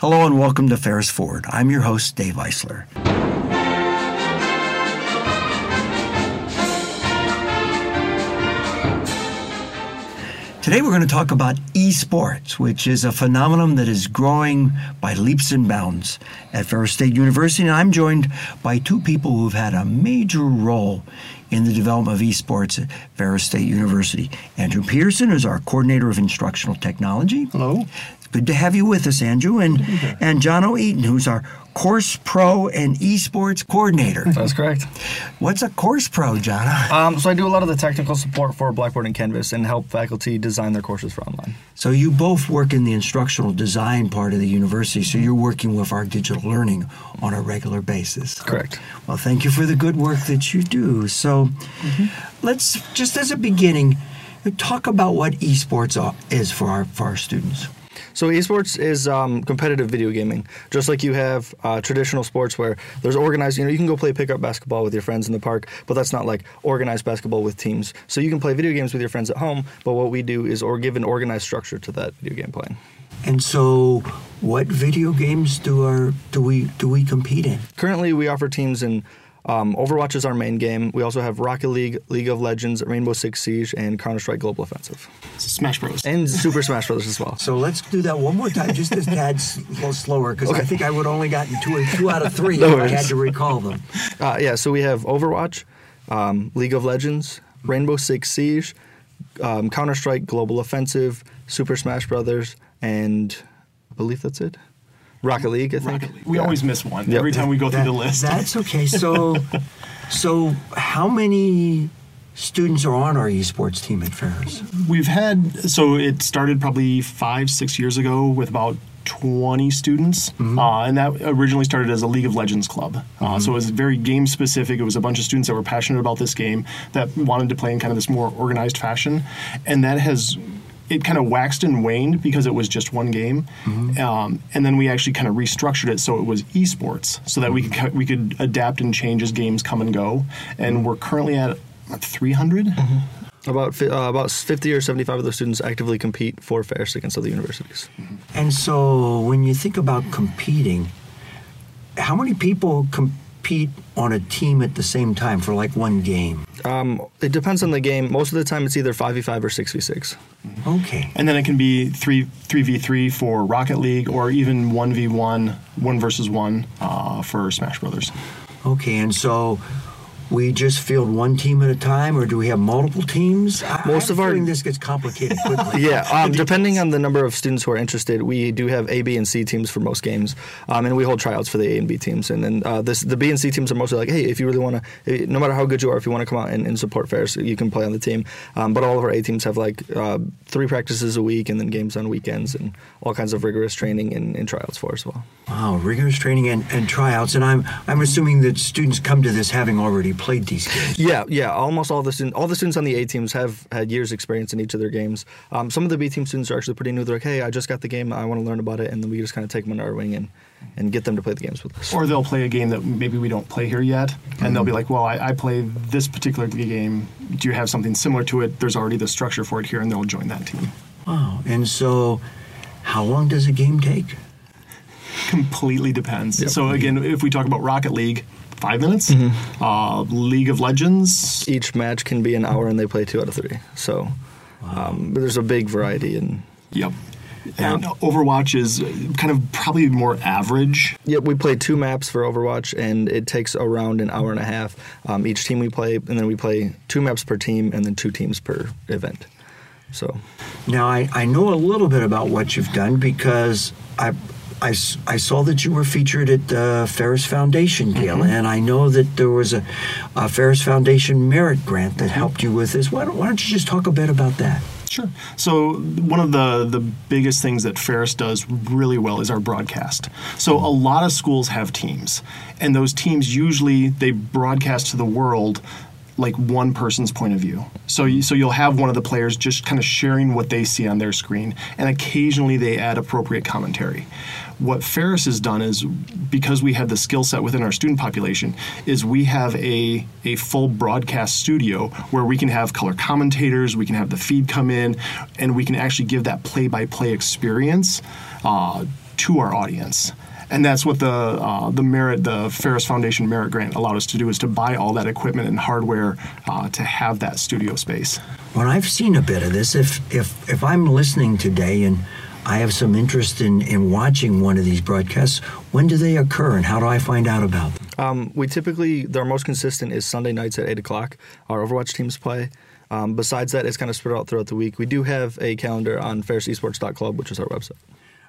Hello and welcome to Ferris Forward. I'm your host, Dave Eisler. Today we're going to talk about esports, which is a phenomenon that is growing by leaps and bounds at Ferris State University. And I'm joined by two people who've had a major role in the development of esports at Ferris State University. Andrew Peterson is our coordinator of instructional technology. Hello. Good to have you with us, Andrew, and and John O'Eaton, who's our course pro and esports coordinator. That's correct. What's a course pro, John? Um, so I do a lot of the technical support for Blackboard and Canvas and help faculty design their courses for online. So you both work in the instructional design part of the university, so you're working with our digital learning on a regular basis. Correct. Well, thank you for the good work that you do. So let's just as a beginning talk about what esports is for our for our students. So esports is um, competitive video gaming, just like you have uh, traditional sports where there's organized. You know, you can go play pickup basketball with your friends in the park, but that's not like organized basketball with teams. So you can play video games with your friends at home, but what we do is or give an organized structure to that video game playing. And so, what video games do our do we do we compete in? Currently, we offer teams in um, Overwatch is our main game. We also have Rocket League, League of Legends, Rainbow Six Siege, and Counter Strike Global Offensive, Smash Bros. and Super Smash Bros. as well. So let's do that one more time, just a tad s- little slower, because I think I would only gotten two two out of three No if I had to recall them. Uh, yeah, so we have Overwatch, um, League of Legends, Rainbow Six Siege, um, Counter Strike Global Offensive, Super Smash Brothers, and I believe that's it. Rocket League, I think. Rocket League. We Yeah. always miss one Yep. every time we go through the list. That's okay. So, so how many students are on our esports team at Ferris? We've had so it started probably five, six years ago with about 20 students, uh, and that originally started as a League of Legends club. Uh, so it was very game specific. It was a bunch of students that were passionate about this game that wanted to play in kind of this more organized fashion, and that has. It kind of waxed and waned because it was just one game, um, and then we actually kind of restructured it so it was esports, so that we could we could adapt and change as games come and go. And we're currently at 300. About fi- uh, about 50 or 75 of those students actively compete for Ferris against other universities. And so, when you think about competing, how many people compete on a team at the same time for like one game? Um, it depends on the game. Most of the time, it's either 5v5 or 6v6. Okay. And then it can be three three v three for Rocket League, or even one v one, one versus one uh, for Smash Brothers. Okay. And so. We just field one team at a time, or do we have multiple teams? Most of our- this gets complicated quickly. Yeah, um, depending on the number of students who are interested, we do have A, B, and C teams for most games, um, and we hold tryouts for the A and B teams. And then uh, this, the B and C teams are mostly like, hey, if you really want to, no matter how good you are, if you want to come out and, and support Ferris, you can play on the team. Um, but all of our A teams have like uh, three practices a week, and then games on weekends, and all kinds of rigorous training and, and tryouts for as well. Wow, rigorous training and, and tryouts, and I'm I'm assuming that students come to this having already played these games. Yeah, yeah. Almost all the students, all the students on the A teams have had years' experience in each of their games. Um, some of the B team students are actually pretty new. They're like, "Hey, I just got the game. I want to learn about it," and then we just kind of take them under our wing and, and get them to play the games with us. Or they'll play a game that maybe we don't play here yet, and they'll be like, "Well, I, I play this particular game. Do you have something similar to it? There's already the structure for it here," and they'll join that team. Wow, and so how long does a game take? Completely depends. Yep. So again, if we talk about Rocket League, five minutes. Uh, League of Legends, Each match can be an hour, and they play two out of three. So um, but there's a big variety, and Yep. And Overwatch is kind of probably more average. Yep, we play two maps for Overwatch, and it takes around an hour and a half. Um, each team we play, and then we play two maps per team, and then two teams per event. So, Now I, I know a little bit about what you've done because I, I, I saw that you were featured at the Ferris Foundation deal, mm-hmm. and I know that there was a, a Ferris Foundation merit grant that mm-hmm. helped you with this. Why don't, why don't you just talk a bit about that? Sure. So one of the the biggest things that Ferris does really well is our broadcast. So a lot of schools have teams, and those teams usually they broadcast to the world like one person's point of view. So you, so you'll have one of the players just kind of sharing what they see on their screen, and occasionally they add appropriate commentary. What Ferris has done is because we have the skill set within our student population, is we have a a full broadcast studio where we can have color commentators, we can have the feed come in, and we can actually give that play-by-play experience. Uh, to our audience. And that's what the uh, the merit, the Ferris Foundation Merit Grant allowed us to do is to buy all that equipment and hardware uh, to have that studio space. When I've seen a bit of this, if if if I'm listening today and I have some interest in, in watching one of these broadcasts, when do they occur and how do I find out about them? Um, we typically, our most consistent is Sunday nights at 8 o'clock. Our Overwatch teams play. Um, besides that, it's kind of spread out throughout the week. We do have a calendar on ferrisesports.club, which is our website.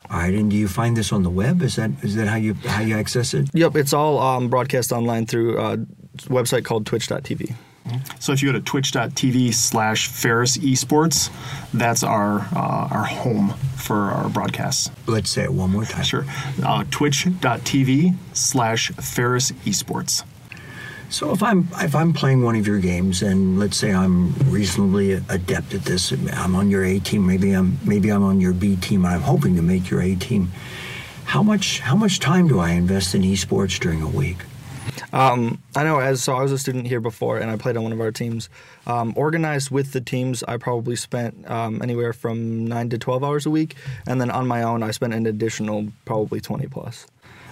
All right, and do you find this on the web? Is that is that how you how you access it? Yep, it's all um, broadcast online through a website called twitch.tv. So if you go to twitch.tv slash Ferris Esports, that's our uh, our home for our broadcasts. Let's say it one more time. Sure. Uh, twitch.tv slash Ferris Esports. So if I'm if I'm playing one of your games and let's say I'm reasonably adept at this, I'm on your A team, maybe I'm maybe I'm on your B team, and I'm hoping to make your A team. How much how much time do I invest in esports during a week? Um, I know as so I was a student here before and I played on one of our teams. Um, organized with the teams, I probably spent um, anywhere from nine to twelve hours a week, and then on my own, I spent an additional probably twenty plus.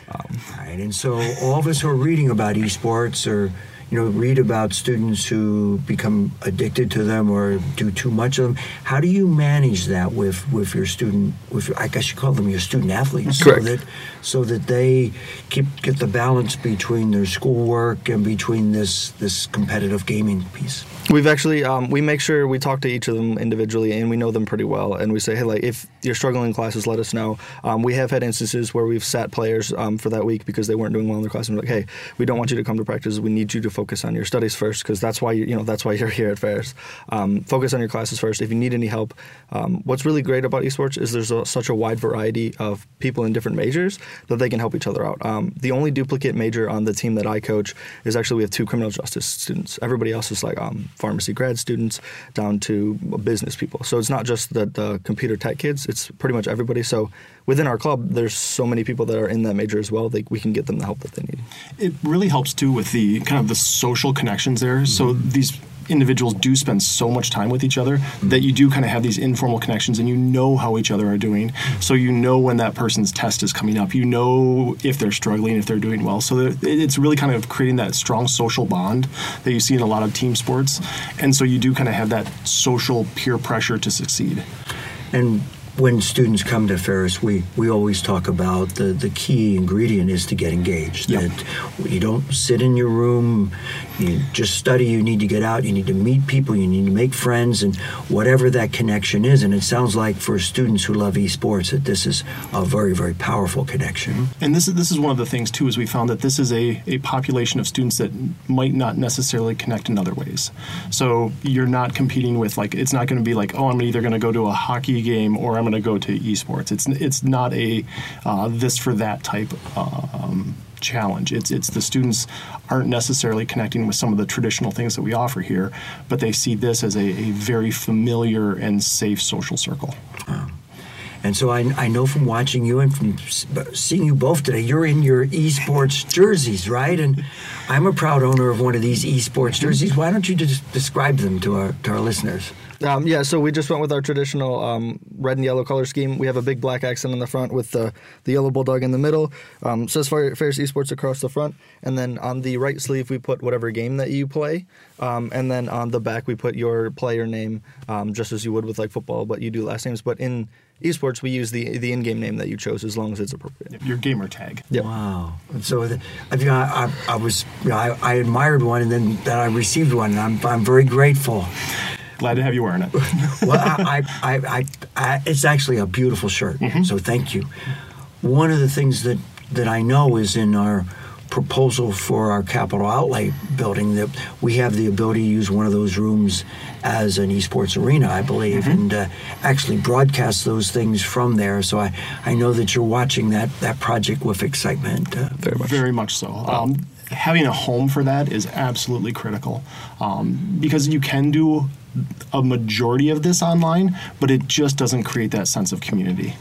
Um, right, and so all of us who are reading about esports or you know read about students who become addicted to them or do too much of them. How do you manage that with with your student? With I guess you call them your student athletes, Correct. so that so that they keep get the balance between their schoolwork and between this this competitive gaming piece. We've actually um, we make sure we talk to each of them individually and we know them pretty well and we say hey like if you're struggling in classes let us know. Um, we have had instances where we've sat players um, for that week because they weren't doing well in their class and we're like hey we don't want you to come to practice we need you to focus on your studies first because that's why you you know that's why you're here at Ferris. Um, focus on your classes first. If you need any help, um, what's really great about esports is there's a, such a wide variety of people in different majors that they can help each other out. Um, the only duplicate major on the team that I coach is actually we have two criminal justice students. Everybody else is like um, pharmacy grad students down to business people. So it's not just the, the computer tech kids, it's pretty much everybody. So within our club, there's so many people that are in that major as well. They, we can get them the help that they need. It really helps too with the kind of the social connections there. So mm-hmm. these individuals do spend so much time with each other that you do kind of have these informal connections and you know how each other are doing. So you know when that person's test is coming up. You know if they're struggling, if they're doing well. So it's really kind of creating that strong social bond that you see in a lot of team sports. And so you do kind of have that social peer pressure to succeed. And when students come to Ferris, we, we always talk about the, the key ingredient is to get engaged. Yep. That you don't sit in your room, you just study, you need to get out, you need to meet people, you need to make friends, and whatever that connection is. And it sounds like for students who love esports that this is a very, very powerful connection. Mm-hmm. And this is this is one of the things too is we found that this is a, a population of students that might not necessarily connect in other ways. So you're not competing with like it's not going to be like oh I'm either going to go to a hockey game or I'm going to go to esports. It's it's not a uh, this for that type um, challenge. It's it's the students aren't necessarily connecting with some of the traditional things that we offer here, but they see this as a, a very familiar and safe social circle. And so I, I know from watching you and from seeing you both today, you're in your esports jerseys, right? And I'm a proud owner of one of these esports jerseys. Why don't you just describe them to our to our listeners? Um, yeah, so we just went with our traditional um, red and yellow color scheme. We have a big black accent in the front with the, the yellow bulldog in the middle. Um, says Fer- Ferris Esports across the front, and then on the right sleeve we put whatever game that you play, um, and then on the back we put your player name, um, just as you would with like football, but you do last names. But in esports we use the the in-game name that you chose as long as it's appropriate. Your gamer tag. Yep. Wow. So the, I, mean, I, I, I was, you know, I, I admired one and then, then I received one and I'm, I'm very grateful. Glad to have you wearing it. Well, I, I, I, I, I, it's actually a beautiful shirt. Mm-hmm. So thank you. One of the things that, that I know is in our proposal for our capital outlay building that we have the ability to use one of those rooms as an esports arena, I believe, and uh, actually broadcast those things from there. So I, I know that you're watching that, that project with excitement. Uh, Very much. Very much so. Um, having a home for that is absolutely critical um, because you can do a majority of this online, but it just doesn't create that sense of community.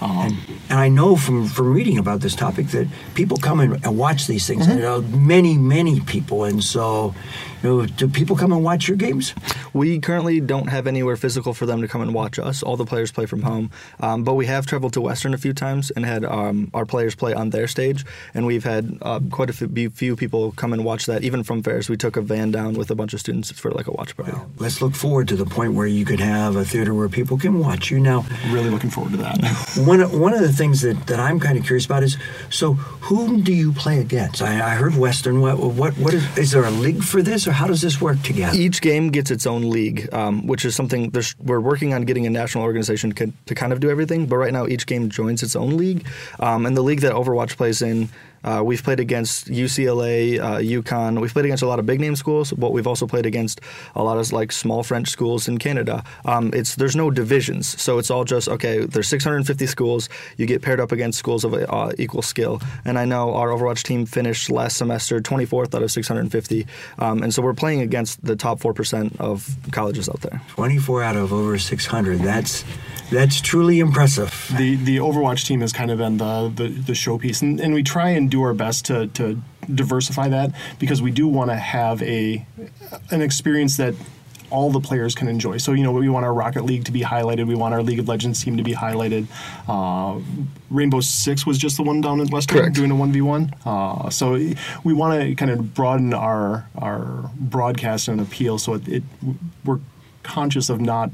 And, and I know from, from reading about this topic that people come and, and watch these things. And, uh, many, many people. And so, you know, do people come and watch your games? We currently don't have anywhere physical for them to come and watch us. All the players play from home, um, but we have traveled to Western a few times and had um, our players play on their stage, and we've had uh, quite a few, few people come and watch that. Even from Ferris, we took a van down with a bunch of students for like a watch party. Let's look forward to the point where you could have a theater where people can watch you. Now, Really looking forward to that. one, one of the things that, that I'm kind of curious about is so whom do you play against? I, I heard Western. What, what, what is, is there a league for this, or how does this work together? Each game gets its own league, um, which is something we're working on getting a national organization to, to kind of do everything. But right now, each game joins its own league, um, and the league that Overwatch plays in. Uh, we've played against UCLA, uh, UConn. We've played against a lot of big name schools, but we've also played against a lot of like small French schools in Canada. Um, it's there's no divisions, so it's all just okay. There's 650 schools. You get paired up against schools of uh, equal skill. And I know our Overwatch team finished last semester 24th out of 650, um, and so we're playing against the top four percent of colleges out there. 24 out of over 600. That's that's truly impressive. the the Overwatch team has kind of been the the, the showpiece, and, and we try and do our best to to diversify that because we do want to have a an experience that all the players can enjoy. So you know we want our Rocket League to be highlighted. We want our League of Legends team to be highlighted. Uh, Rainbow Six was just the one down in Western Correct. doing a one v one. So we want to kind of broaden our our broadcast and appeal. So it, it we're conscious of not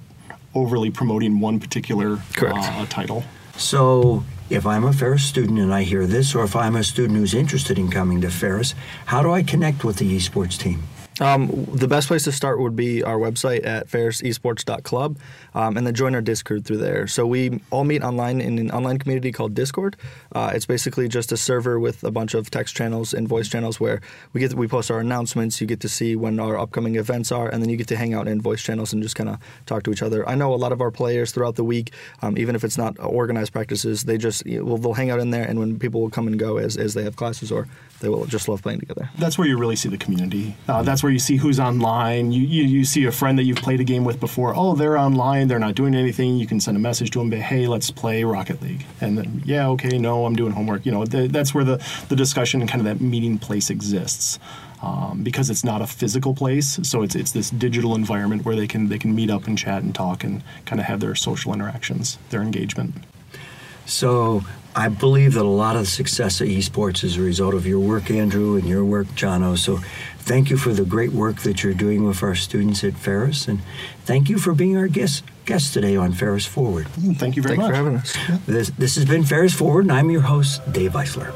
overly promoting one particular Correct. uh, title. So, if I'm a Ferris student and I hear this, or if I'm a student who's interested in coming to Ferris, how do I connect with the esports team? Um, the best place to start would be our website at ferrisesports.club um, and then join our Discord through there. So we all meet online in an online community called Discord. Uh, it's basically just a server with a bunch of text channels and voice channels where we get we post our announcements. You get to see when our upcoming events are, and then you get to hang out in voice channels and just kind of talk to each other. I know a lot of our players throughout the week, um, even if it's not organized practices, they just they'll hang out in there, and when people will come and go as, as they have classes or they will just love playing together. that's where you really see the community. Uh, that's where you see who's online. You, you you see a friend that you've played a game with before. Oh, they're online. They're not doing anything. You can send a message to them. But hey, let's play Rocket League. And then yeah, okay, no, I'm doing homework. You know, th- that's where the the discussion and kind of that meeting place exists. Um, because it's not a physical place, so it's it's this digital environment where they can they can meet up and chat and talk and kind of have their social interactions, their engagement. So, I believe that a lot of the success of esports is a result of your work, Andrew, and your work, Jono. So, thank you for the great work that you're doing with our students at Ferris, and thank you for being our guest guest today on Ferris Forward. Thank you very Thanks much. for having us. This this has been Ferris Forward, and I'm your host, Dave Eisler.